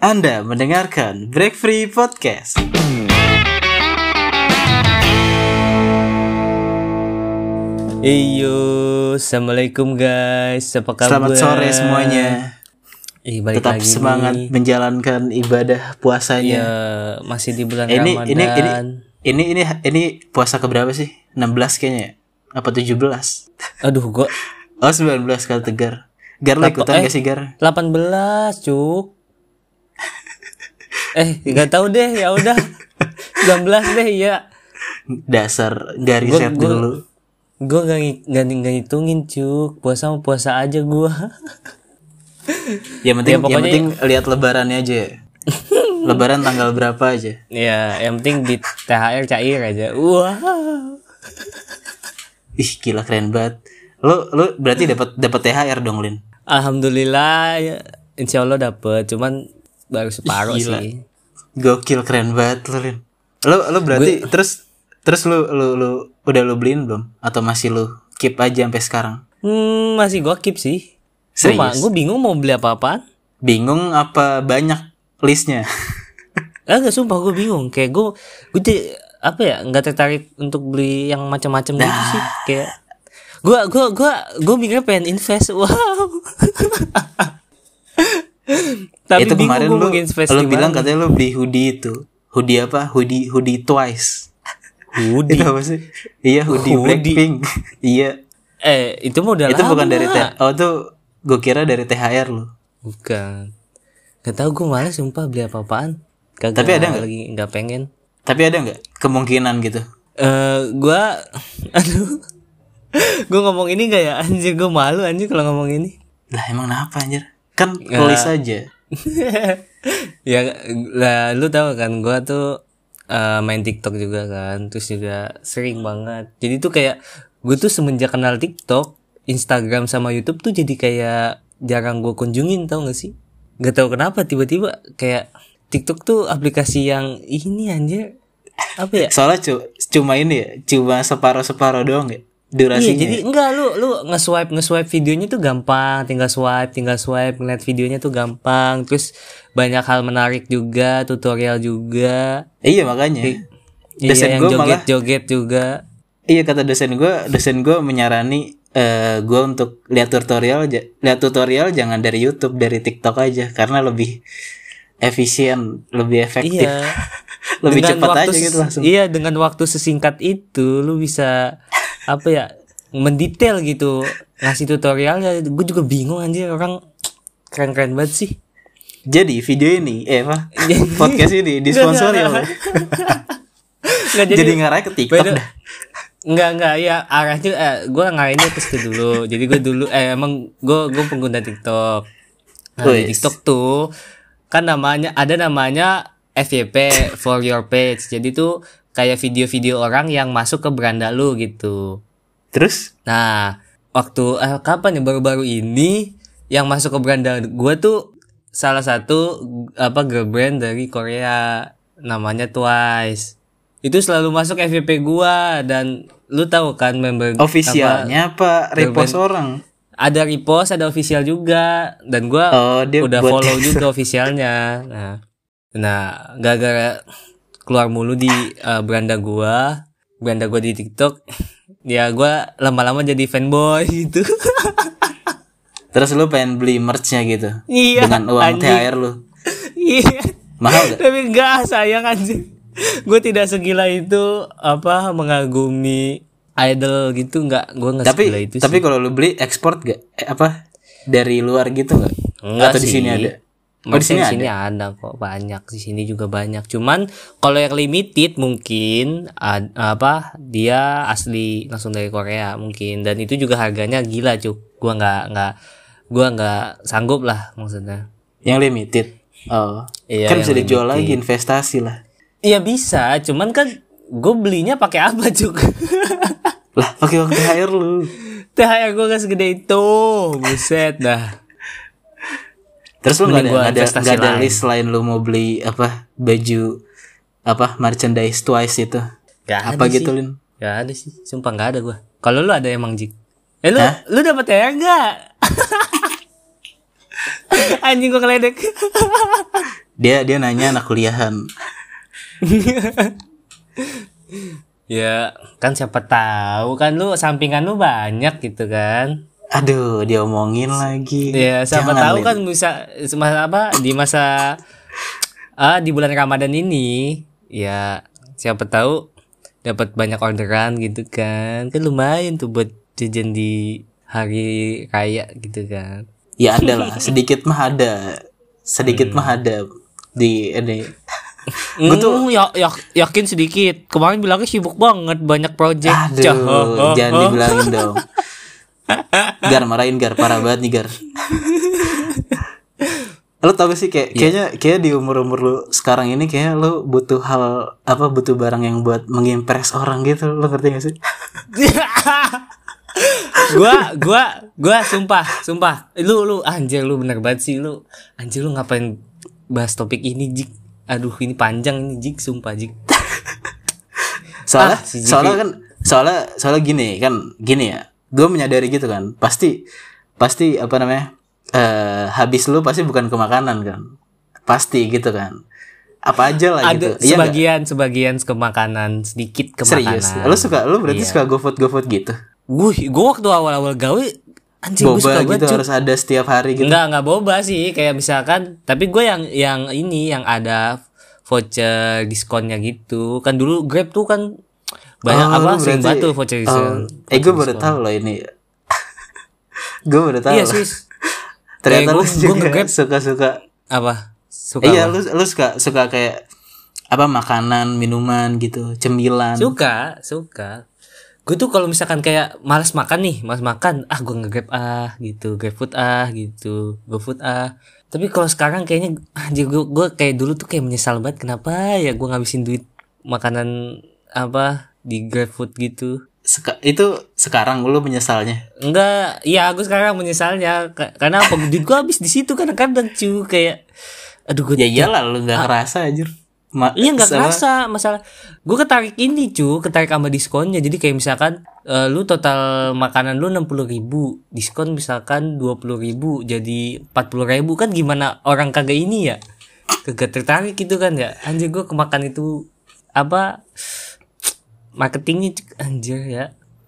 Anda mendengarkan Break Free Podcast. Iyo, assalamualaikum guys, apa kabar? Selamat sore semuanya. Ih, balik Tetap lagi semangat nih. menjalankan ibadah Iya, puasanya. masih di bulan ini Ramadan. ini ini ini ini ini puasa keberapa sih? 16 kayaknya. ya? Apa 17? Aduh, gua Oh 19 kali tegar. Gar lo Apa- ikutan eh. gak sih Gar? 18, cuk. Eh, nggak tahu deh, ya udah. 19 deh, ya. Dasar gak Gua- riset gua- dulu. Gua nggak ngi- nggak nggak ngitungin, cuk. Puasa mah puasa aja gua. Yang penting Ya, yang pokoknya- penting lihat lebarannya aja. ya. Lebaran tanggal berapa aja? ya, yang penting di THR cair aja. Wow. Ih gila keren banget. Lo lo berarti dapat dapat THR dong Lin. Alhamdulillah, ya, insya Allah dapet. Cuman baru separuh Gila. sih. Gokil keren banget lo Lin. Lo lo berarti terus terus lu lu lu udah lu beliin belum atau masih lu keep aja sampai sekarang? Hmm, masih gua keep sih. Gue Serius? gue bingung mau beli apa-apaan. Bingung apa banyak listnya? Eh, gak sumpah gue bingung. Kayak gue, gue apa ya, nggak tertarik untuk beli yang macam-macam gitu sih. Kayak gue, gue, gue, gue mikirnya pengen invest. Wow. Tapi itu kemarin gue lu mau lu bilang katanya lu beli hoodie itu. Hoodie apa? Hoodie hoodie twice. Hoodie. Itu apa sih? Iya hoodie, Hoodie. Blackpink. iya. Eh, itu udah Itu bukan dari T Oh itu gue kira dari THR lu. Bukan. Gak tau gue malas sumpah beli apa-apaan. Kagak Tapi ada nggak? lagi nggak pengen. Tapi ada nggak kemungkinan gitu? Eh, gua aduh. gua ngomong ini gak ya anjir gue malu anjir kalau ngomong ini. Lah emang kenapa anjir? Kan tulis aja. ya lah lu tahu kan gua tuh eh, main TikTok juga kan terus juga sering banget. Jadi tuh kayak gue tuh semenjak kenal TikTok Instagram sama YouTube tuh jadi kayak jarang gue kunjungin tau gak sih? Gak tahu kenapa tiba-tiba kayak TikTok tuh aplikasi yang ini anjir. Apa ya? Soalnya cu- cuma ini ya, cuma separuh-separuh doang ya Iya, durasinya. jadi enggak lu lu nge-swipe nge-swipe videonya tuh gampang, tinggal swipe, tinggal swipe, ngeliat videonya tuh gampang. Terus banyak hal menarik juga, tutorial juga. Iya makanya. Iya, Dosen yang gue malah joget-joget juga. iya kata dosen gue, dosen gue menyarani eh gue untuk lihat tutorial lihat tutorial jangan dari YouTube, dari TikTok aja karena lebih efisien, lebih efektif, Iya. lebih Dengan cepat aja gitu langsung. Iya, dengan waktu sesingkat itu lu bisa apa ya? mendetail gitu ngasih tutorialnya. Gue juga bingung anjir orang keren-keren banget sih. Jadi video ini, eh apa? Podcast ini disponsori oleh. Nggak, Jadi, ngarahnya ke TikTok dah. Enggak enggak ya arahnya eh, gue ngarahinnya ke situ dulu. Jadi gue dulu eh emang gue gue pengguna TikTok. Nah, di. TikTok tuh kan namanya ada namanya FYP for your page. Jadi tuh kayak video-video orang yang masuk ke beranda lu gitu. Terus Nah, waktu eh, kapan ya baru-baru ini yang masuk ke beranda gue tuh salah satu apa girl brand dari Korea namanya Twice. Itu selalu masuk FYP gua dan lu tahu kan member apa, officialnya apa, repost orang? ada repost, ada official juga dan gua Oh, dia udah follow juga officialnya. Nah, nah gara-gara keluar mulu di eh, beranda gua, beranda gua di TikTok, ya gua lama-lama jadi fanboy gitu. Terus lu pengen beli merchnya gitu iya. dengan uang anjing. THR lu. Iya. Mahal gak? Tapi enggak sayang anjing. Gue tidak segila itu apa mengagumi idol gitu enggak gue nggak Tapi segila itu tapi kalau lu beli ekspor gak? Eh, apa? Dari luar gitu nggak? Enggak Atau di sih. sini ada? Oh, di sini ada. di sini ada kok banyak di sini juga banyak cuman kalau yang limited mungkin ad- apa dia asli langsung dari Korea mungkin dan itu juga harganya gila cuk gua nggak nggak gua nggak sanggup lah maksudnya Yang limited. Oh. Iya, kan bisa dijual limited. lagi investasi lah. Iya bisa cuman kan gue belinya pakai apa cuk Lah, pakai uang THR lu. THR gue gak segede itu Buset dah Terus lu nggak ada gua ada, nggak ada lain. list selain lu mau beli apa baju apa merchandise twice itu? Gak apa ada gitu sih. Lin? Gak ada sih Sumpah gak ada gue Kalau lu ada emang Jik Eh lu, Hah? lu dapet THR gak? Anjing gue ngeledek dia dia nanya anak kuliahan Ya, kan siapa tahu kan lu sampingan lu banyak gitu kan. Aduh dia omongin lagi Ya, siapa Jangan, tahu kan bisa masa apa di masa ah di bulan Ramadan ini ya siapa tahu dapat banyak orderan gitu kan. Kan lumayan tuh buat jajan di hari raya gitu kan. ya ada lah sedikit mah ada sedikit Hmm. mah ada di ini Betul. ya, ya, yakin sedikit. Kemarin bilangnya sibuk banget, banyak project. aduh Cah, oh, oh, jangan oh. dibilangin dong gar marahin gar parah banget nih gar. Lo tau gak sih kayak kayaknya kayak di umur umur lu sekarang ini kayak lo butuh hal apa butuh barang yang buat mengimpress orang gitu. Lo ngerti gak sih? Gua gua gua sumpah sumpah. Lu lu anjir lu bener banget sih lu. Anjir lu ngapain bahas topik ini jik? Aduh ini panjang ini jik sumpah jik. Soalnya Ah, si soalnya kan soalnya soalnya gini kan gini ya gue menyadari gitu kan. Pasti pasti apa namanya eh habis lu pasti bukan ke makanan kan. Pasti gitu kan. Apa aja lah ada gitu. Iya nggak? sebagian sebagian ke makanan sedikit ke serius? makanan lu suka lu berarti Iya. suka GoFood GoFood gitu? Gue gue waktu awal-awal gawe anjing boba suka gitu harus ada setiap hari gitu? Enggak, enggak boba sih. Kayak misalkan, tapi gue yang yang ini yang ada voucher diskonnya gitu. Kan dulu Grab tuh kan banyak Oh, apa sering banget tuh voucher diskon. oh, eh gue baru tahu loh ini gue baru tahu Iya, sis. ternyata Eh, lu gua- juga nge-Grab. suka suka Apa? Suka iya lu lu suka suka kayak apa makanan minuman gitu cemilan Suka, suka. Gue tuh kalau misalkan kayak malas makan nih, malas makan, ah gue nge-grab ah gitu, grab food ah gitu, go food ah. Tapi kalau sekarang kayaknya anjir gue, gue kayak dulu tuh kayak menyesal banget kenapa ya gue ngabisin duit makanan apa di grab food gitu. Seka- itu sekarang lu menyesalnya Enggak, iya aku sekarang menyesalnya Ka- karena apa duit gue habis di situ kadang-kadang cu kayak aduh gue ya iyalah lu nggak ngerasa anjir Ma- Iya nggak kerasa masalah. Gue ketarik ini cu, ketarik sama diskonnya. Jadi kayak misalkan eh, lu total makanan lu 60.000 ribu, diskon misalkan 20.000 ribu, jadi 40.000 ribu kan gimana orang kagak ini ya? Kagak tertarik gitu kan ya? Anjir gue kemakan itu apa marketingnya anjir ya.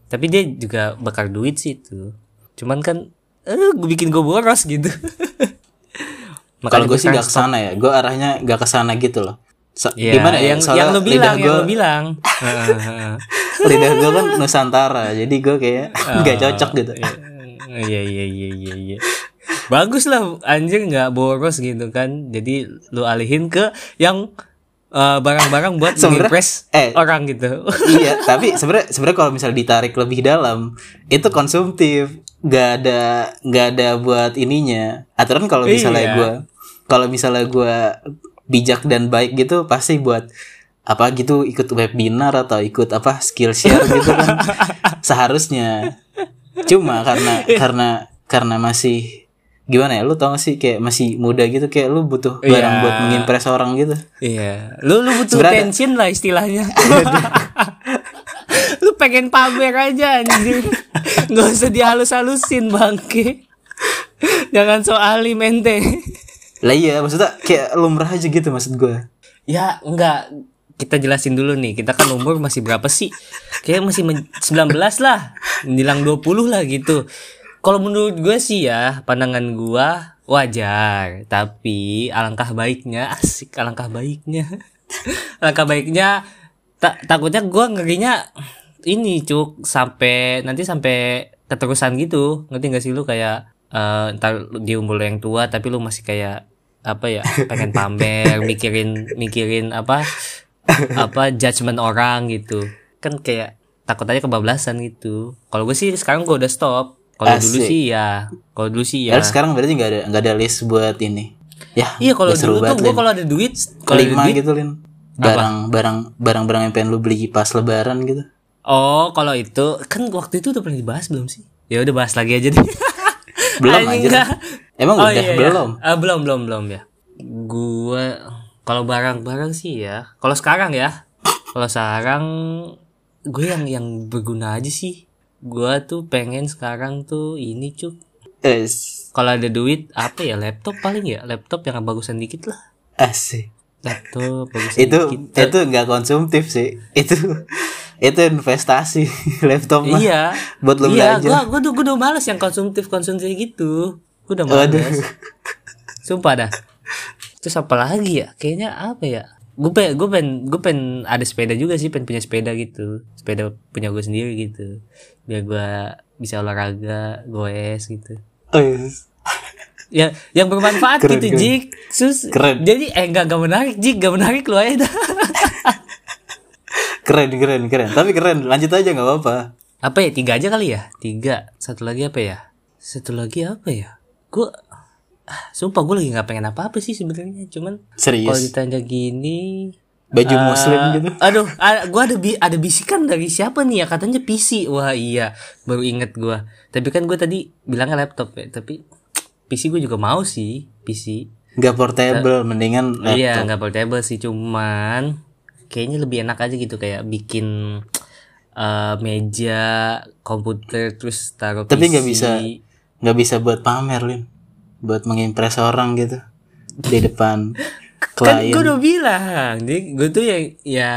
Tapi dia juga bakar duit sih itu. Cuman kan eh gue bikin gue boros gitu. kalau gue gua sih gak ke sana ya gue arahnya gak ke sana gitu loh So- Iya, gimana ya yang Soalnya yang lu bilang, lidah yang lu gua- bilang. Lidah gue kan nusantara jadi gue kayak nggak cocok gitu Iya iya iya iya iya. Bagus lah anjir nggak boros gitu kan. Jadi lu alihin ke yang eh, barang-barang buat Sebenarnya- mengimpress eh. orang gitu. iya tapi sebenarnya sebenarnya kalau misalnya ditarik lebih dalam itu konsumtif nggak ada nggak ada buat ininya aturan kalau misalnya Iya. gue kalau misalnya gue bijak dan baik gitu pasti buat apa gitu ikut webinar atau ikut apa skill share gitu kan seharusnya cuma karena karena karena masih gimana ya lu tau gak sih kayak masih muda gitu kayak lu butuh barang Iya. buat mengimpress orang gitu Iya. Lu lu butuh Sebenarnya- tension lah istilahnya. lu pengen pamer aja anjir. Gak usah dihalus-halusin bangke. Jangan so ahli mente. lah iya maksudnya kayak lumrah aja gitu maksud gue Ya enggak kita jelasin dulu nih kita kan umur masih berapa sih kayak masih men- 19 lah menjelang 20 lah gitu kalau menurut gue sih ya pandangan gue wajar. Tapi alangkah baiknya asik alangkah baiknya. Alangkah baiknya tak takutnya gue ngerinya ini cuk sampai nanti sampai keterusan gitu. Ngerti gak sih lu? Kayak eh, ntar di umur lu yang tua tapi lu masih kayak apa ya pengen pamer mikirin mikirin apa apa judgement orang gitu. Kan kayak takut aja kebablasan gitu. Kalau gue sih sekarang gue udah stop kalau dulu sih ya kalau dulu sih ya Ya sekarang berarti nggak ada nggak ada list buat ini. Ya. iya kalau dulu tuh gue kalau ada duit kalau ada lima duit gitu lin. Barang barang barang barang yang pengen lu beli pas lebaran gitu. oh kalau itu kan waktu itu udah pernah dibahas belum sih ya udah bahas lagi aja deh Belum aja. Emang Oh, udah iya, iya. belum. Ah, belum belum belum ya gua kalau barang-barang sih ya kalau sekarang ya kalau sekarang gue yang yang berguna aja sih gua tuh pengen sekarang tuh ini cuk. Eh, kalau ada duit apa ya laptop paling ya? Laptop yang bagusan dikit lah. Asik. Laptop bagus itu dikit. itu nggak konsumtif sih. Itu itu investasi laptop mah. Iya. Buat lu iya belajar gua gua udah gua udah males yang konsumtif konsumtif gitu. Gua udah males. Sumpah dah. Terus apa lagi ya? Kayaknya apa ya gue pengen gue pengen gue pengen ada sepeda juga sih pengen punya sepeda gitu. Sepeda punya gue sendiri gitu. Biar gue bisa olahraga goes gitu. Eh, ya yang bermanfaat Keren, gitu keren. Jik. Sus Keren. jadi eh nggak nggak menarik Jik. Nggak menarik lu aja. Keren keren keren. Tapi keren. Lanjut aja nggak apa-apa. Apa ya? Tiga aja kali ya? Tiga. Satu lagi apa ya? Satu lagi apa ya? Gue ah, sumpah gue lagi nggak pengen apa apa sih sebenarnya. Cuman kalau serius ditanya gini baju eh, muslim gitu? aduh gua ada bi ada bisikan dari siapa nih ya? Katanya PC. Wah iya. Baru inget gua. Tapi kan gue tadi bilangnya laptop ya. Tapi PC gue juga mau sih PC. Nggak portable mendingan iya laptop nggak portable sih. Cuman kayaknya lebih enak aja gitu. Kayak bikin eh, meja komputer terus taruh Tapi nggak bisa nggak bisa buat pamer lin buat mengimpress orang gitu. Di depan kan klien. gue udah bilang jadi gue tuh ya ya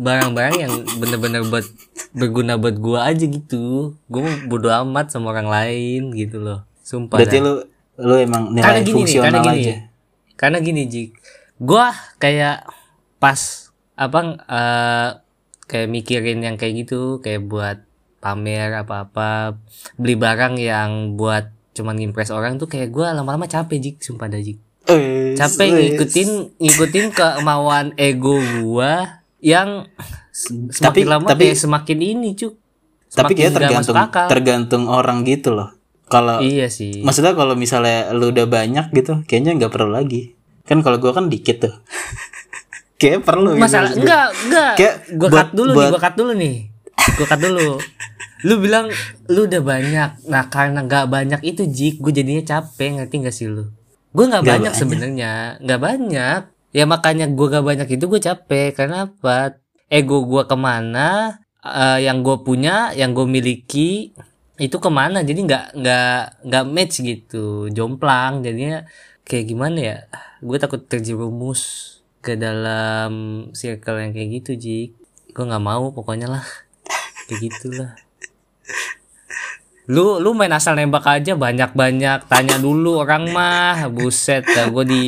barang-barang yang bener-bener buat berguna buat gue aja gitu. Gue bodo amat sama orang lain gitu loh. Sumpah berarti dah. lu lu emang karena nilai gini nih fungsional karena gini aja. karena gini Jik gue kayak pas apa eh kayak mikirin yang kayak gitu kayak buat pamer apa-apa beli barang yang buat cuman ngimpress orang tuh kayak gue lama-lama capek Jik. Sumpah dah Jik. Eh, capek eh, ngikutin ngikutin kemauan ego gua yang s- Tapi- semakin lama tapi- kayak semakin ini cuk. Tapi Semakin kayak nggak tergantung tergantung orang gitu loh. Kalau iya sih. maksudnya kalau misalnya lu udah banyak gitu kayaknya nggak perlu lagi. Kan kalau gua kan dikit tuh. Kayak perlu gitu masalah enggak enggak Kayak buat- cut dulu nih buat- gua cut dulu nih. Gua cut dulu lu bilang lu udah banyak nah karena nggak banyak itu jik gue jadinya capek. Ngerti gak sih lu? Gue nggak banyak banyak. sebenarnya nggak banyak. Ya makanya gue gak banyak itu gue capek. Karena apa? Ego gue ke mana? Eh, yang gue punya yang gue miliki itu ke mana? Jadi nggak nggak nggak match gitu. Jomplang jadinya kayak gimana ya? Gue takut terjerumus ke dalam circle yang kayak gitu jik. Gue nggak mau pokoknya lah. Kayak gitulah lu lu main asal nembak aja banyak banyak tanya dulu orang mah. Buset dah gue di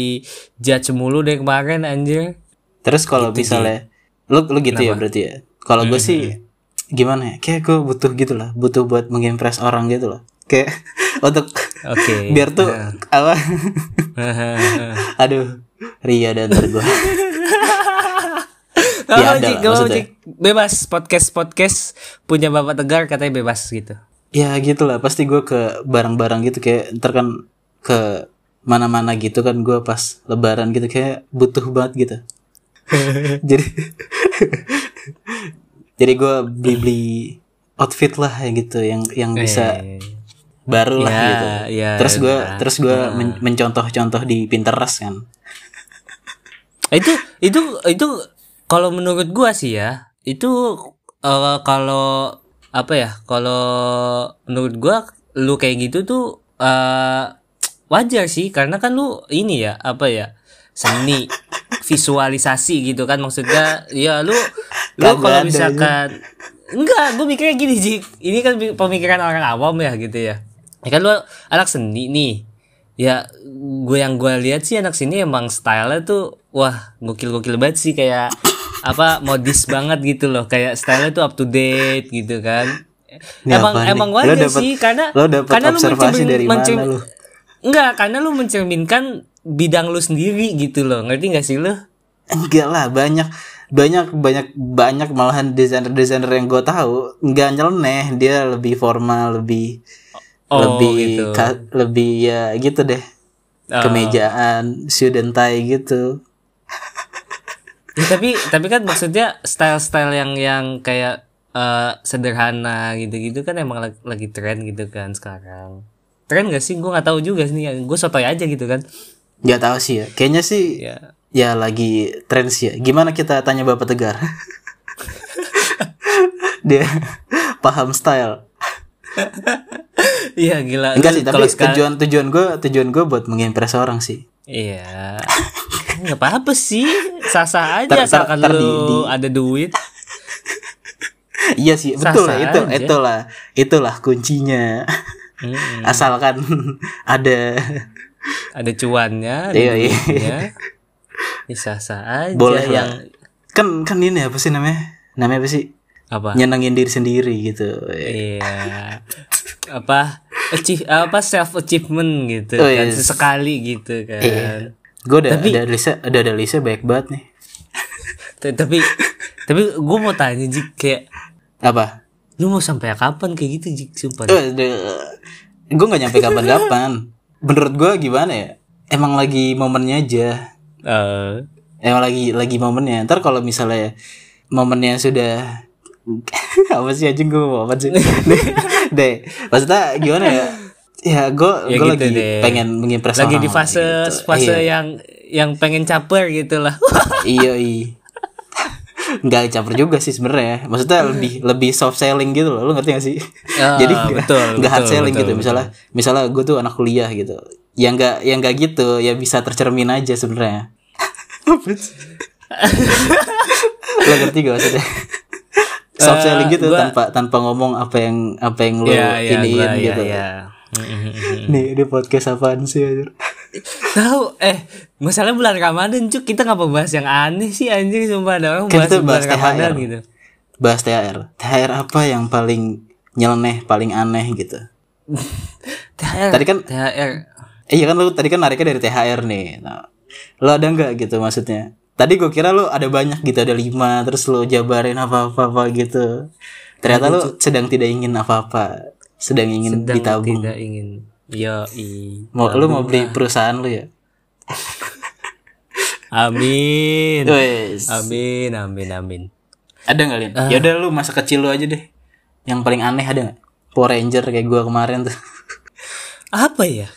judge mulu deh kemarin anjir. Terus kalau misalnya lu lu gitu ya berarti ya? Kalau gue sih gimana ya? Kayak gue butuh gitu lah. Butuh buat mengimpress orang gitu loh. Kayak untuk oke biar tuh apa? Aduh Ria dan gue Gak Ya, mau, ada gak mau. Bebas podcast podcast. Punya bapak tegar katanya bebas gitu. ya gitu lah pasti gue ke barang-barang gitu. Kayak ntar kan ke mana-mana gitu kan gue pas lebaran gitu kayak butuh banget gitu. Jadi jadi gue beli beli outfit lah ya gitu. Yang yang bisa Eh, baru lah Ya, gitu. ya, terus gue udah. terus gue men- mencontoh-contoh di Pinterest kan. Itu itu itu kalau menurut gua sih ya itu eh, kalau apa ya kalau menurut gua lu kayak gitu tuh eh wajar sih. Karena kan lu ini ya apa ya seni visualisasi gitu kan maksudnya. Ya lu lu kalau misalkan enggak gue mikirnya gini Jik ini kan pemikiran orang awam ya gitu ya. Ya kan lu anak seni nih. Ya gue yang gue lihat sih anak sini emang stylenya tuh wah gokil-gokil banget sih. Kayak apa modis banget gitu loh kayak stylenya tuh up to date gitu kan Ini emang nih? emang wajar dapet- sih karena lo dapet karena lu mencermin- dari mana mencermin- lu? enggak karena lu mencerminkan bidang lu sendiri gitu loh ngerti gak sih lu enggak lah banyak banyak banyak banyak malahan desainer desainer yang gue tahu nggak nyeleneh dia lebih formal lebih Oh, lebih gitu. ka- lebih ya gitu deh Oh. kemejaan and tie gitu Ya, tapi tapi kan maksudnya style-style yang yang kayak eh, sederhana gitu-gitu kan emang lagi, lagi tren gitu kan sekarang. Tren gak sih? Gue nggak tahu juga sih. Gue sotoy aja gitu kan. nggak tahu sih ya kayaknya sih Ya. ya lagi tren sih ya gimana kita tanya bapak tegar dia paham style Iya gila. enggak sih tapi sekal- tujuan tujuan gue tujuan gue buat mengimpress orang sih Iya. nggak apa-apa sih sah-sah aja Ter- ter- ter- lu di- di- ada duit iya sih betul lah itu aja. itulah itulah kuncinya Mm-mm. asalkan ada ada cuannya ada Iya, iya. Ya, sah-sah aja Boleh lah. yang kan kan ini apa sih namanya namanya apa sih apa nyenengin diri sendiri gitu Iya. apa achieve apa self achievement gitu Oh, kan yes. sesekali gitu kan. Iya. Gue udah Tapi- ada lisa udah ada lisa baik banget nih. Tapi tapi gue mau tanya Jik kayak apa? lu mau sampai kapan kayak gitu Jik? Sumpah. gue nggak nyampe kapan-kapan. Menurut gue gimana ya? Emang lagi momennya aja. Eh, emang lagi lagi momennya. Ntar kalau misalnya momennya sudah apa sih anjing gue mau apa sih? Deh. Maksudnya gimana ya ya gue Ya gue gitu lagi deh. pengen mengimpress lagi orang di fase gitu. fase Iya. yang yang pengen caper gitu lah. iya iya nggak caper juga sih sebenarnya maksudnya lebih lebih soft selling gitu loh lu ngerti gak sih Ah, jadi nggak betul, nggak hard selling betul, gitu betul. misalnya misalnya gue tuh anak kuliah gitu yang nggak yang nggak gitu ya bisa tercermin aja sebenarnya lo ngerti gak maksudnya soft Eh, selling gitu gua- tanpa tanpa ngomong apa yang apa yang lo Iya, iya, iniin gua- iya, gitu iya. Mm-mm. nih ini podcast apaan sih anjir? Tahu eh masalah bulan Ramadan cuk kita ngapa bahas yang aneh sih anjing sumpah ada orang bahas itu bulan bahas Ramadan THR. gitu. bahas THR THR apa yang paling nyeleneh paling aneh gitu THR. Tadi kan- THR. Eh, iya kan lu tadi kan nariknya dari THR nih. Nah, lu ada nggak gitu maksudnya? Tadi gue kira lu ada banyak gitu, ada lima, terus lu jabarin apa-apa apa gitu. Ternyata lu sedang tidak ingin apa-apa, sedang ingin Sedang ditabung. tidak ingin. Yo i. Mau lu mau beli perusahaan lu ya? Amin. Wes. Amin, amin, amin. Ada nggak Lin? Ya udah lu masa kecil lu aja deh. Yang paling aneh ada nggak? Power Ranger kayak gua kemarin tuh. Apa ya?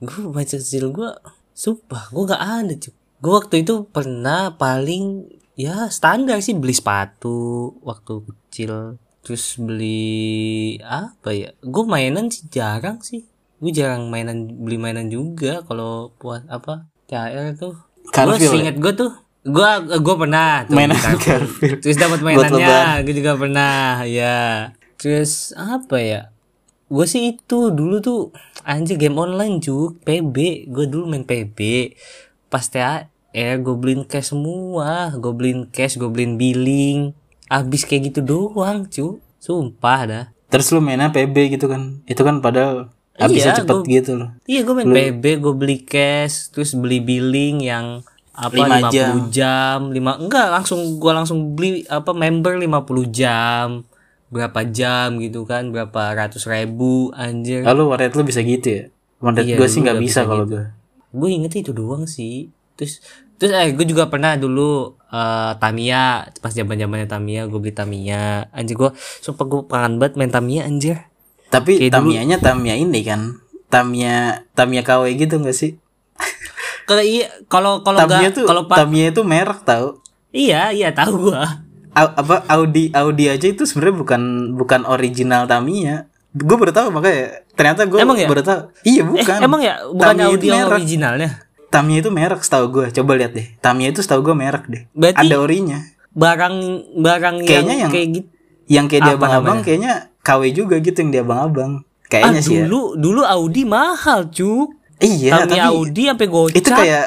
Gue baca kecil gue, sumpah gue gak ada cuy. Gue waktu itu pernah paling ya standar sih beli sepatu waktu kecil. Terus beli apa ya? Gue mainan sih jarang sih. Gue jarang mainan beli mainan juga kalau buat apa THR tuh. Gue seinget gue tuh gue gue pernah tuh Mainan. Carville. terus dapat mainannya gue juga pernah ya terus apa ya gue sih itu dulu tuh anjir game online cuk PB gue dulu main PB pas THR gue beliin cash semua gue beliin cash gue beliin billing abis kayak gitu doang cu sumpah dah Terus lu mainnya PB gitu kan? Itu kan padahal habisnya Iya, cepet gua- gitu loh. Iya gue main PB, gue beli cash, terus beli billing yang apa Lima 50 jam. 5 enggak langsung gua langsung beli apa member 50 jam. Berapa jam gitu kan, berapa ratus ribu anjir. Lalu warnet lu bisa gitu ya? Warnet Iya, gue sih nggak bisa bisa kalau gitu. gue. Gue inget itu doang sih. Terus terus eh gue juga pernah dulu eh, Tamiya pas zaman zamannya Tamiya gue beli Tamiya anjir gue sumpah gue kangen banget main Tamiya anjir Tapi Kayak dulu- Tamiya-nya Tamiya ini kan. Tamiya Tamiya KW gitu gak sih? kalau iya kalau kalau Tamiya tuh kalau Tamiya itu merek tau. iya iya tahu gua Au- apa Audi Audi aja itu sebenarnya bukan bukan original Tamiya. Gue baru tahu makanya ternyata gue Emang ya? baru tahu. Iya bukan. Eh, emang ya bukan Tamiya merek. originalnya. Tamiya itu merek setahu gue. Coba lihat deh. Tamiya itu setahu gue merek deh. Berarti- Ada orinya. Barang barang Kayaknya yang, yang- kayak gitu. Yang kayak di Apa abang-abang kayaknya KW juga gitu yang di abang-abang. Ah, Kayaknya sih ya. dulu dulu Audi mahal, Cuk. Iya, Tamiya tapi Audi sampai gocap. itu kayak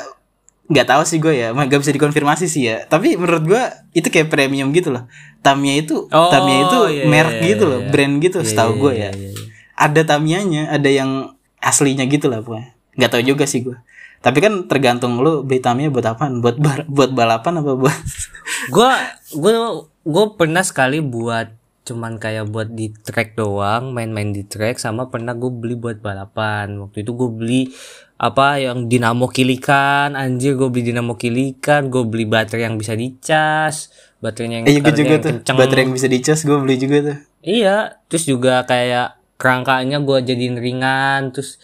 nggak tahu sih gue ya, nggak bisa dikonfirmasi sih ya. Tapi menurut gue itu kayak premium gitu loh. Tamiya itu, Oh, Tamiya itu iya, merek iya, gitu loh, iya. brand gitu, Iya, setahu iya, gue iya, ya. iya, iya. Ada Tamiyanya, ada yang aslinya gitu lah pokoknya. Nggak tahu juga sih gue. Tapi kan tergantung lu beli Tamiya buat apaan? Buat bar- buat balapan apa buat? Gua gua gua pernah sekali buat cuman kayak buat di track doang, main-main di track sama pernah gue beli buat balapan. Waktu itu gue beli apa yang dinamo kilikan, anjir gue beli dinamo kilikan, gue beli baterai yang bisa dicas, baterainya yang Iya gue tekanannya juga yang tuh. kenceng. Baterai yang bisa dicas gue beli juga tuh. Iya, terus juga kayak kerangkanya gue jadiin ringan, terus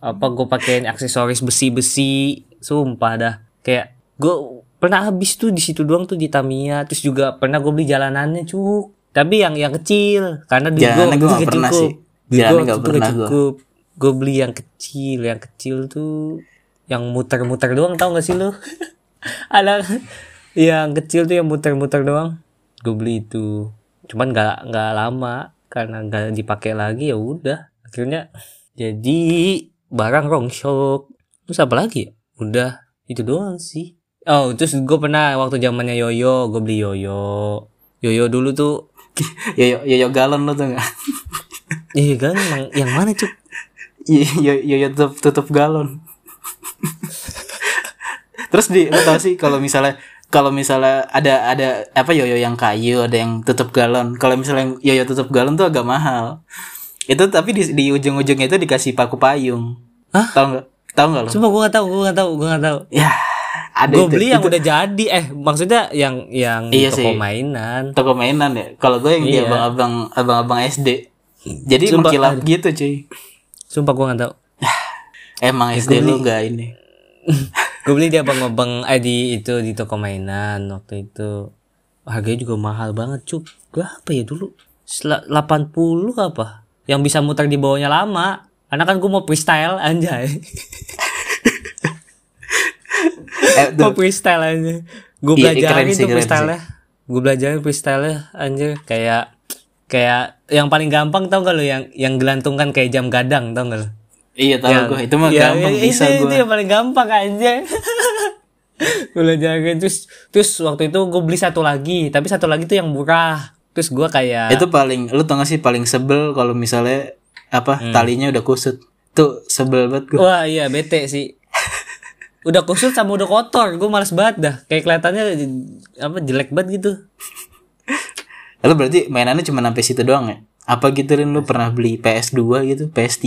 apa gue pakein aksesoris besi-besi, sumpah dah. Kayak gue pernah habis tuh di situ doang tuh di Tamiya, terus juga pernah gue beli jalanannya cuk. Tapi yang yang kecil, karena duit gue gua gak pernah cukup. sih. Gue pernah gak gua. cukup. Gue beli yang kecil, yang kecil tuh yang muter-muter doang tau gak sih lu? ada yang kecil tuh yang muter-muter doang gue beli itu cuman nggak nggak lama karena nggak dipakai lagi ya udah akhirnya jadi barang rongsok terus apa lagi ya udah itu doang sih oh terus gue pernah waktu zamannya yoyo gue beli yoyo yoyo dulu tuh Yoyo yoyo galon lo tuh nggak? iya kan yang, yang mana cuk Yoyo yoyo tutup tutup galon. Terus di lo tau sih kalau misalnya kalau misalnya ada ada apa yoyo yang kayu ada yang tutup galon. Kalau misalnya yang yoyo tutup galon tuh agak mahal. Itu tapi di, di ujung-ujungnya itu dikasih paku payung. Hah? Tahu nggak? Tahu nggak lo? Coba gue gak tahu, gue gak tahu, gue gak tahu. Ya, ada Gue beli yang Itu udah jadi, eh maksudnya yang yang di Iya toko sih. mainan. toko mainan ya. Kalau gue yang di Iya. abang-abang abang-abang SD. Jadi Sumpah, mengkilap gitu cuy. Sumpah gue gak tahu. Emang SD lu nggak ini. gue beli di abang-abang eh di itu di toko mainan waktu itu. Harganya juga mahal banget cuk. Berapa ya dulu? Sela- 80 apa? Yang bisa muter di bawahnya lama. Karena kan gue mau freestyle anjay. Eh, mau freestyle aja. Gue Iya, belajarin keren sih, tuh freestyle nya. Gue belajarin freestyle nya anjir kayak kayak yang paling gampang tau gak lo yang yang gelantungkan kayak jam gadang tau gak lo? iya Yang- gue. Itu mah ya, gampang ya, bisa gue. itu yang paling gampang aja gue belajarin terus terus waktu itu gue beli satu lagi tapi satu lagi tuh yang murah terus gue kayak itu paling lu tau gak sih paling sebel kalau misalnya apa Hmm. talinya udah kusut. Tuh sebel banget gue wah iya bete sih. Udah kusut sama udah kotor gue males banget dah. Kayak kelihatannya apa jelek banget gitu. Lalu berarti mainannya cuma sampai situ doang ya? Apa gitu Rin? Lu pernah beli PS2 gitu? PS3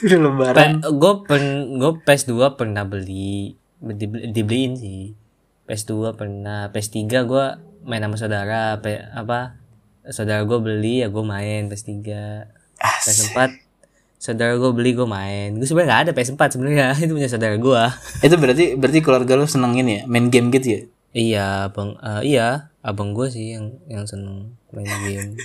udah lebaran gue pen gue PS 2 pernah beli dibeli- dibeliin sih. PS2 pernah PS3 gue main sama saudara P- apa saudara gue beli ya gue main PS3 PS4 saudara gue beli gue main. Gue sebenarnya gak ada PS4 sebenarnya itu punya saudara gue itu berarti berarti keluarga lu seneng ini ya? Main game gitu ya? Iya abang eh, iya abang gue sih yang yang seneng main game.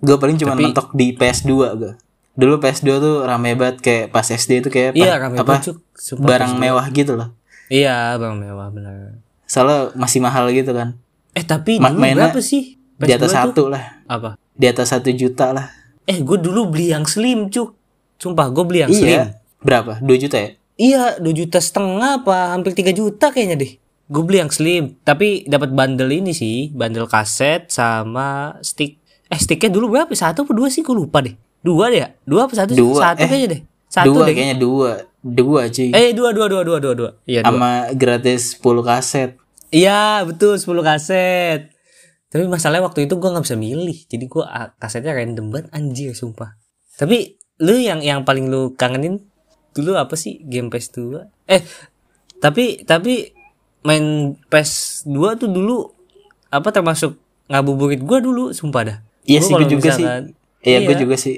Gue paling cuma mentok di PS2 gue dulu PS2 tuh rame banget kayak pas SD itu kayak iya rame apa banget barang mewah gitu loh. Iya bang mewah bener soalnya masih mahal gitu kan. Eh tapi Ma- dulu mainnya berapa sih? di atas PS2 tuh? satu lah. Apa? Di atas satu juta lah. Eh gue dulu beli yang slim cuk. Sumpah gue beli yang slim. Iya berapa? 2 juta ya? Iya 2 juta setengah apa? Hampir 3 juta kayaknya deh. Gue beli yang slim. Tapi dapat bundle ini sih. Bundle kaset sama stick. Eh sticknya dulu berapa? Satu apa dua sih? Gue lupa deh. Dua deh ya? Dua apa satu? Dua, Satu eh, kayaknya deh. Satu dua deh. kayaknya dua dua cuy. Eh dua dua dua dua dua dua. Iya sama gratis 10 kaset. Iya betul 10 kaset. Tapi masalahnya waktu itu gue nggak bisa milih. Jadi gue ah, kasetnya random banget Anjir sumpah. Tapi lu yang yang paling lu kangenin Dulu apa sih? Game PS2 Eh tapi tapi main PS2 tuh dulu Apa termasuk ngabuburit gue dulu Sumpah dah. Iya Gua sih gue juga sih. Misalkan- iya gue Iya. juga sih.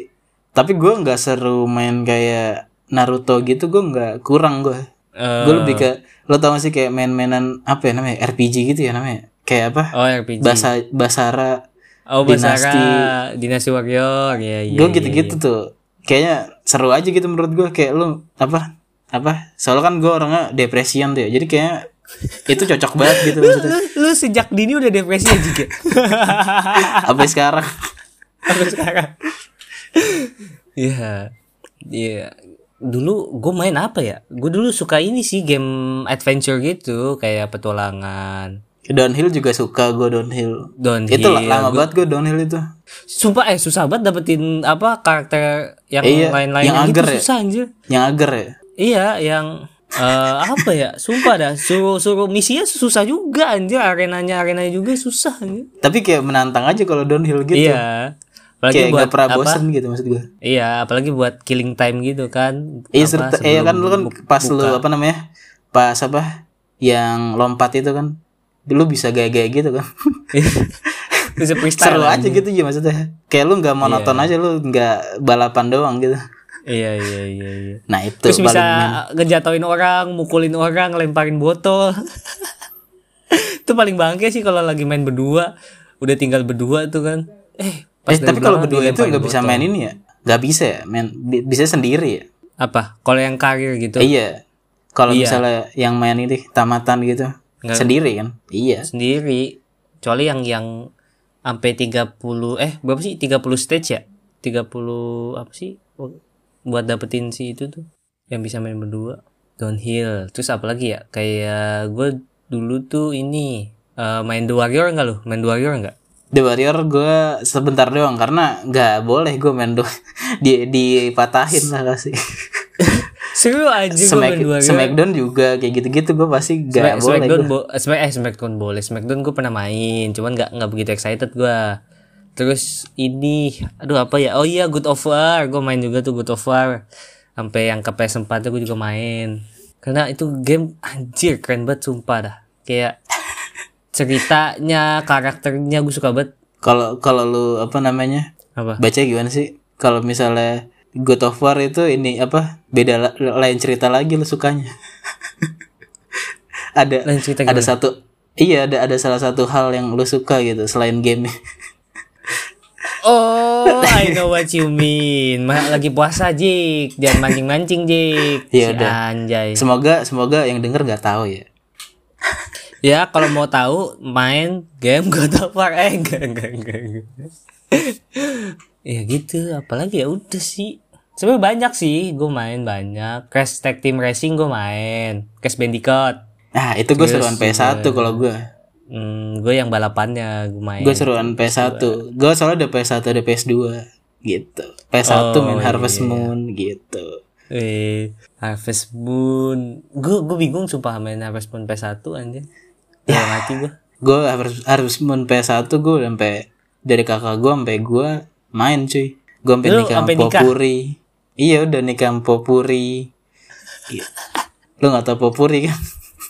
Tapi gue nggak seru main kayak Naruto gitu gue nggak kurang gue eh, gue lebih ke lo tau gak sih kayak main-mainan apa ya namanya? RPG gitu ya namanya? Kayak apa? Oh RPG bahasa Basara Oh Dinasti. Basara Dinasti. Warrior ya, iya, gue iya, gitu-gitu tuh. Kayaknya seru aja gitu menurut gue kayak lu apa? Apa? Soalnya kan gue orangnya depresian tuh ya. Jadi kayaknya itu cocok banget gitu maksudnya. Lu, lu sejak dini udah depresi aja juga sampai sekarang. Sampai sekarang. Iya. Iya. Dulu gue main apa ya? Gue dulu suka ini sih game adventure gitu, kayak petualangan. downhill juga suka gue downhill Downhill. itu lah, lama banget gue downhill itu Sumpah eh susah banget dapetin apa karakter yang Iya, lain-lain yang gitu agar ya? susah anjir. yang agar ya Iya, yang eh, apa ya? Sumpah dah, suruh suruh misinya susah juga anjir, arenanya arenanya juga susah anjir. tapi kayak menantang aja kalau downhill gitu Iya. Apalagi kayak buat gak pernah apa? bosen gitu maksud gue Iya, apalagi buat killing time gitu kan. iya serta iya kan lu kan pas lu apa namanya pas apa yang lompat itu kan lu bisa gaya-gaya gitu kan Bisa freestyle seru kan. aja gitu ya maksudnya kayak lu nggak monoton Iya. aja lu nggak balapan doang gitu Iya iya iya iya. nah itu Terus bisa men- ngejatoin orang, mukulin orang, lemparin botol. itu paling bangke sih kalau lagi main berdua. Udah tinggal berdua tuh kan. Eh, pas eh tapi kalau berdua itu nggak bisa main ini ya? Nggak bisa ya? Main bi- bisa sendiri ya? Apa? Kalau yang karir gitu. Eh, iya. Kalau Iya. misalnya yang main ini tamatan gitu. Nggak- sendiri kan? Iya. sendiri. Kecuali yang yang sampai 30 eh berapa sih? 30 stage ya? 30 apa sih? Buat dapetin si itu tuh yang bisa main berdua. Downhill. Terus apa lagi ya? Kayak gue dulu tuh ini eh, main The Warrior enggak lo main The Warrior enggak The Warrior gue sebentar doang karena nggak boleh gue main doang di dipatahin lah kasih. seru aja gue Smack, Warrior Smackdown juga kayak gitu-gitu gue pasti Smack, nggak boleh. Smackdown bo eh, Smack, eh Smackdown boleh. Smackdown gue pernah main cuman nggak nggak begitu excited gue terus ini aduh apa ya? Oh iya Good of War. Gue main juga tuh Good of War. Sampai yang ke PS4 tuh gue juga main. Karena itu game anjir keren banget sumpah dah. Kayak ceritanya karakternya gue suka banget Kalau kalau lu apa namanya apa baca gimana sih? Kalau misalnya God of War itu ini apa beda la- lain cerita lagi lu sukanya. ada lain cerita ada satu iya ada ada salah satu hal yang lu suka gitu selain game. Oh, I know what you mean. Ma lagi puasa, Jik. Jangan mancing-mancing, Jik. Ya Si udah. Anjay. semoga semoga yang denger nggak tahu ya. Ya, kalau mau tahu main game God of War eh enggak enggak enggak. enggak. ya gitu, apalagi ya udah sih. Sebenarnya banyak sih, gue main banyak. Crash Tag Team Racing gue main. Crash Bandicoot. Nah, itu gue seruan PS1 kalau gue. Hmm, gue yang balapannya gue main. Gue seruan PS1. Gue soalnya ada PS1 ada PS2 gitu. PS1 Oh, main Harvest iya. Moon gitu. Eh, Harvest Moon. Gue gue bingung sumpah main Harvest Moon PS1 anjir. Ya mati gue. Gue Harvest, Harvest Moon PS1 gue sampai dari kakak gue sampai gue main cuy. Gue sampai nikah sama sampai? Popuri. Iya udah nikah sama Popuri. Gitu. Lu gak tau Popuri kan?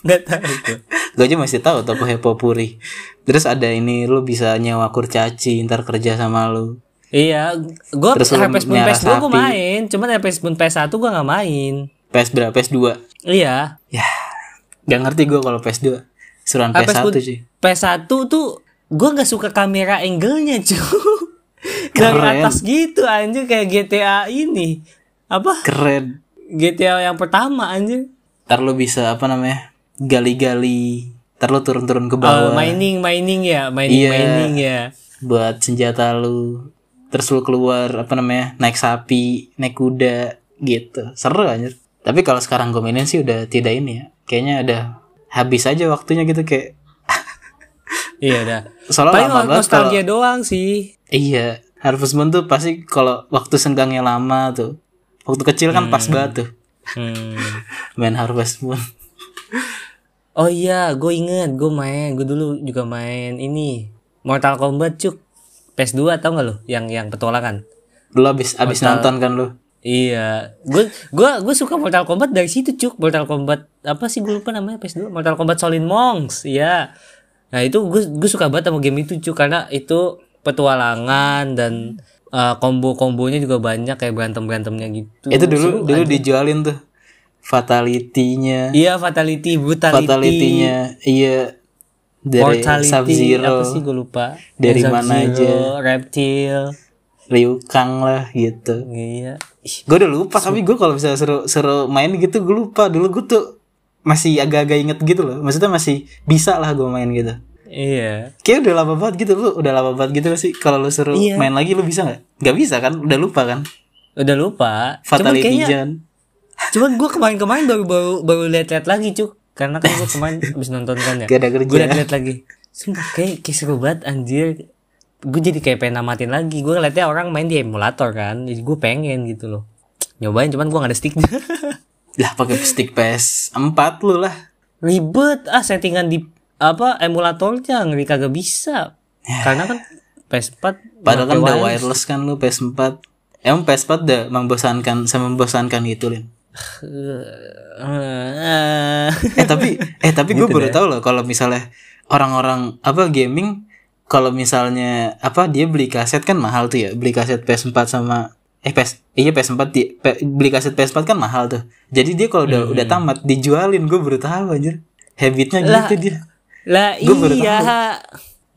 Gak tahu gue. aja masih tahu tokohnya Popuri. Terus ada ini lu bisa nyewa kurcaci ntar kerja sama lu. Iya, gue Terus Moon merah PS2 gue main, cuman Harvest Moon PS1 gue gak main. PS berapa? PS2. Iya, Ya, gak ngerti gue kalau PS2. Seruan Harvest PS1 Moon sih. PS1 tuh gue nggak suka kamera angle-nya cuy. Dari Keren. atas gitu anjir kayak GTA ini. Apa? Keren. GTA yang pertama anjir. Ntar lu bisa apa namanya? Gali-gali. Ntar lu turun-turun ke Oh, bawah. mining mining ya, mining Iya. mining ya. buat senjata lu terus lu keluar apa namanya naik sapi naik kuda gitu seru anjir tapi kalau sekarang gue mainin sih udah tidak ini ya kayaknya ada habis aja waktunya gitu kayak Iya udah. soalnya Paling lama banget kalau nostalgia doang sih. iya Harvest Moon tuh pasti kalau waktu senggangnya lama tuh waktu kecil kan pas banget tuh Hmm. main Harvest Moon Oh iya, gue inget, gue main, gue dulu juga main ini Mortal Kombat cuk PS2 tau gak lo? Yang yang petualangan. lu abis abis nonton kan lu Iya, gue gua gue suka Mortal Kombat dari situ cuk. Mortal Kombat apa sih gue lupa namanya PS2. Mortal Kombat Solid Monks, iya. Nah itu gue gue suka banget sama game itu cuk karena itu petualangan dan uh, kombo-kombonya juga banyak kayak berantem berantemnya gitu. itu dulu Seru dulu aja. dijualin tuh fatality-nya Iya fatality, brutality, fatality-nya iya dari mortality, Sub Zero apa sih gue lupa. Dari Yang mana Sub-Zero, Reptil, Liu Kang lah gitu iya. Gue udah lupa tapi gue kalau misalnya seru seru main gitu gue lupa dulu gue tuh masih agak-agak inget gitu loh maksudnya masih bisa lah gue main gitu Iya. kayak udah lama banget gitu lu udah lama banget gitu sih kalau lu seru Iya. main lagi lu bisa nggak nggak bisa kan udah lupa kan Udah lupa. Cuman fatality kayaknya Jan Cuman gue kemarin-kemarin baru baru baru lihat-lihat lagi cuk karena kan gue kemarin abis nonton kan ya. Gak ada kerja. Gue lihat-lihat lagi. Sumpah kayak, kayak seru banget anjir. Gue jadi kayak pengen namatin lagi. Gue ngeliatnya orang main di emulator kan. Jadi gue pengen gitu loh. Nyobain cuman gue gak ada sticknya. lah pakai stick PS 4 lu lah Ribet ah settingan di apa emulatornya ngeri kagak bisa. Karena kan PS4 padahal kan udah wireless. wireless kan lu PS 4 emang PS 4 udah membosankan sama membosankan gitu Lin Eh, eh tapi eh tapi gue Gitu baru deh. tahu loh kalau misalnya orang-orang apa gaming kalau misalnya apa dia beli kaset kan mahal tuh ya beli kaset PS4 sama eh PS iya PS4 di, P- beli kaset PS4 kan mahal tuh jadi dia kalau udah udah tamat dijualin gue baru tahu anjir habitnya Lah, gitu dia Lah Gua iya.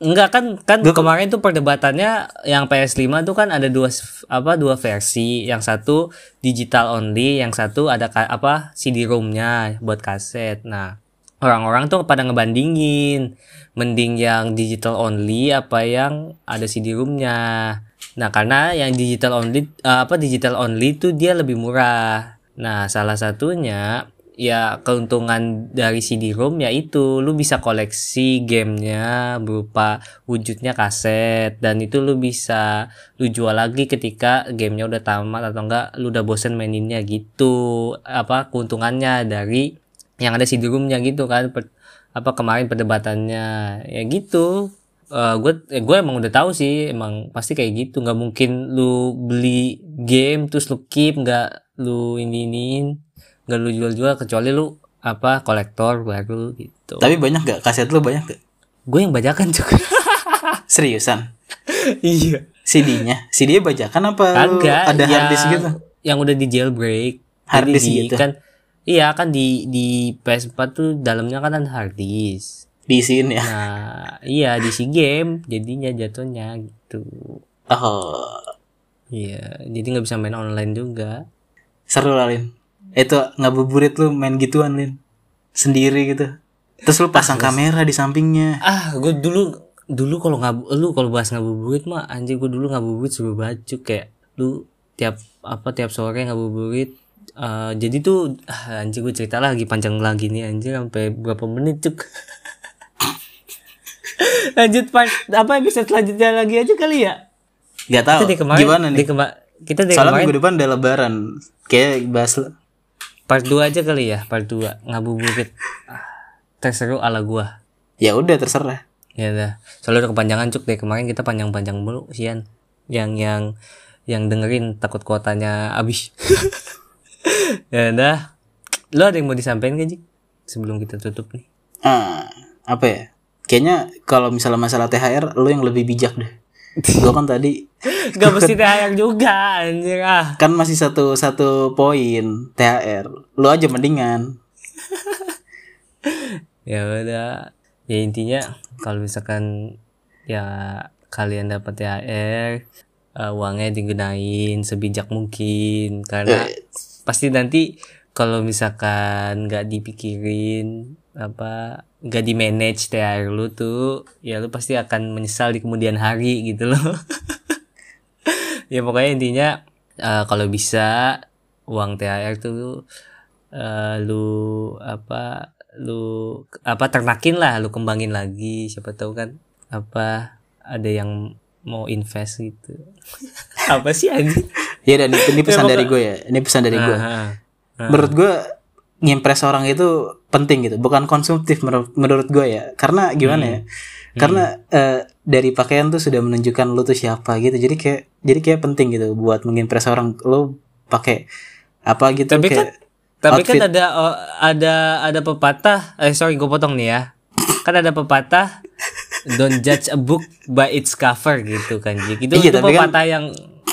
enggak kan kan kemarin tuh perdebatannya yang PS5 tuh kan ada dua apa dua versi. Yang satu digital only, yang satu ada ka- apa CD-ROM-nya buat kaset. Nah, orang-orang tuh pada ngebandingin mending yang digital only apa yang ada CD-ROM-nya. Nah, karena yang digital only eh, apa digital only tuh dia lebih murah. Nah, salah satunya ya keuntungan dari CD-ROM yaitu lu bisa koleksi gamenya berupa wujudnya kaset dan itu lu bisa lu jual lagi ketika gamenya udah tamat atau enggak lu udah bosen maininnya gitu apa keuntungannya dari yang ada CD-ROM-nya gitu kan Per- apa kemarin perdebatannya ya gitu gue gue emang udah tahu sih emang pasti kayak gitu nggak mungkin lu beli game terus lu keep nggak lu ini iniin nggak lu jual-jual kecuali lu apa kolektor baru gitu Tapi banyak gak kaset lu banyak gak? gue yang bajakan juga Seriusan? iya CD-nya? CD-nya bajakan apa lu Kagak, ada hard disk yang- gitu? yang udah di jailbreak Hard disk di- gitu? kan iya kan di di PS4 tuh dalamnya kan ada hard disk Diisiin ya? nah iya di si game jadinya jatuhnya gitu Oh, iya jadi nggak bisa main online juga seru lah Lin. Itu ngabuburit lu main gituan Lin. Sendiri gitu. Terus lu pasang kamera di sampingnya. ah gue dulu dulu kalau ngabu lu kalau bahas ngabuburit mah anjir gue dulu ngabuburit suruh baju kayak lu tiap apa tiap sore ngabuburit Eh, jadi tuh ah, anjir gue cerita lagi panjang lagi nih anjir sampai berapa menit cuk lanjut part apa episode selanjutnya lagi aja kali ya Gak tahu. kita di kemarin Gimana di nih? kema- kita di Soalnya kemarin minggu depan udah lebaran. Kayak bahas part 2 aja kali ya part 2 ngabuburit ah, terseru ala gua Ya udah terserah. Ya udah. Soalnya udah kepanjangan cuk deh kemarin kita panjang-panjang mulu sian. Yang yang yang dengerin takut kuotanya habis. ya udah. Lo ada yang mau disampaikan gak, Jik? Sebelum kita tutup nih. Ah, apa ya? Kayaknya kalau misalnya masalah THR lu yang lebih bijak deh. Gua kan tadi Gak mesti THR juga anjir ah. kan masih satu satu poin THR. Lu aja mendingan. Ya udah. Ya intinya kalau misalkan ya kalian dapat THR eh, uangnya digunain sebijak mungkin karena pasti nanti kalau misalkan nggak dipikirin apa nggak di manage THR lu tuh ya lu pasti akan menyesal di kemudian hari gitu loh. Ya pokoknya intinya eh, kalau bisa uang THR tuh eh, lu apa lu apa ternakin lah lu kembangin lagi siapa tahu kan apa ada yang mau invest gitu. Apa sih anjing Ya dan ini pesan dari gue ya. Ini pesan dari gue. Ah, ah. Menurut gue ngimpress orang itu penting gitu, bukan konsumtif menurut menurut gue ya. Karena gimana ya? Karena eh, dari pakaian tuh sudah menunjukkan lu tuh siapa gitu. Jadi kayak jadi kayak penting gitu buat mengimpress orang. Lu pakai apa gitu Tapi kan- kayak Tapi kan outfit. ada oh, ada ada pepatah, eh sorry gue potong nih ya. Kan ada pepatah don't judge a book by its cover gitu kan. Jik. Itu, Iya, itu kan- pepatah yang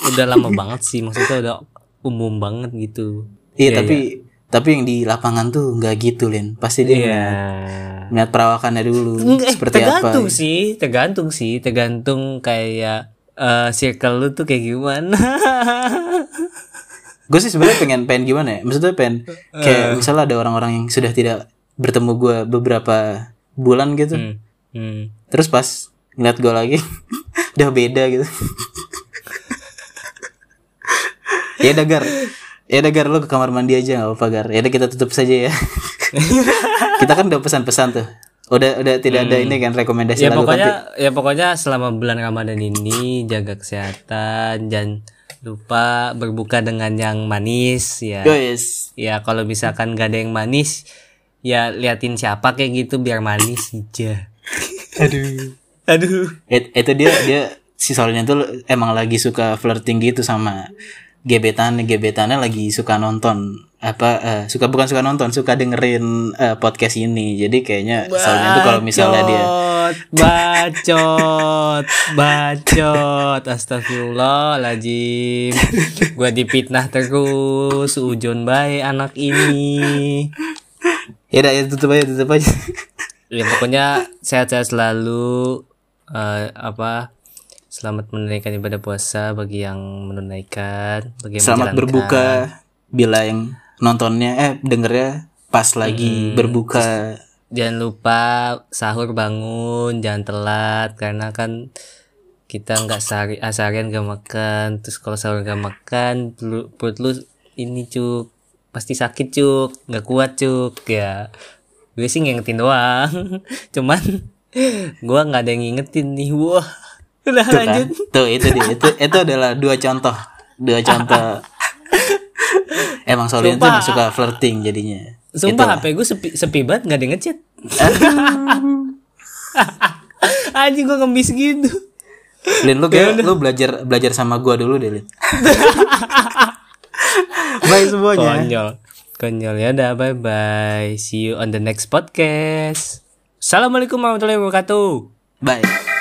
udah lama banget sih, maksudnya udah umum banget gitu. Iya, tapi tapi yang di lapangan tuh nggak gitu Lin. Pasti dia Iya. ngeliat, ngeliat perawakannya dulu Eh, seperti tergantung apa. sih, tergantung sih, tergantung kayak eh, circle lu tuh kayak gimana. Gue sih sebenarnya pengen pengen gimana ya? Maksudnya pengen Eh. kayak misalnya ada orang-orang yang sudah tidak bertemu gue beberapa bulan gitu. hmm. Hmm. Terus pas ngeliat gue lagi udah beda gitu. Ya udah gar. Ya udah gar lu ke kamar mandi aja nggak apa-apa gar. Ya udah kita tutup saja ya. kita kan udah pesan-pesan tuh. Udah udah tidak ada ini kan rekomendasi ya lagu kan. pokoknya ya pokoknya selama bulan Ramadan ini jaga kesehatan dan lupa berbuka dengan yang manis ya. Guys, Ya kalau misalkan gak ada yang manis ya liatin siapa kayak gitu biar manis aja. aduh. Aduh. It- itu dia dia si Solnya tuh emang lagi suka flirting gitu sama gebetannya gebetannya lagi suka nonton apa eh, suka bukan suka nonton suka dengerin eh, podcast ini jadi kayaknya Solnya tuh kalau misalnya dia bacot, bacot, astagfirullahaladzim. Gua dipitnah terus, ujon baik anak ini. ya udah ya tutup aja tutup aja Ya pokoknya sehat-sehat selalu. eh, apa selamat menunaikan ibadah puasa bagi yang menunaikan bagi yang Selamat berbuka bila yang nontonnya eh dengernya pas lagi berbuka. jangan lupa sahur bangun jangan telat karena kan kita nggak sehari ah, seharian gak makan. Terus kalau sahur gak makan perut, perut lu ini cuk. Pasti sakit cuk. Nggak kuat cuk. Ya gue sih ngingetin doang. Cuman gua nggak ada yang ngingetin nih. Wah udah Tuh kan? lanjut Tuh itu dia. Itu itu adalah dua contoh. Dua contoh. Emang Solin tuh suka flirting jadinya. Sumpah Itulah. HP gue sepi, sepi banget gak ada ngechat Anjing gue ngemis gitu Lin lu kayak lu belajar belajar sama gua dulu deh Lin. Bye semuanya. Konyol Konyol ya udah bye bye See you on the next podcast Assalamualaikum warahmatullahi wabarakatuh Bye.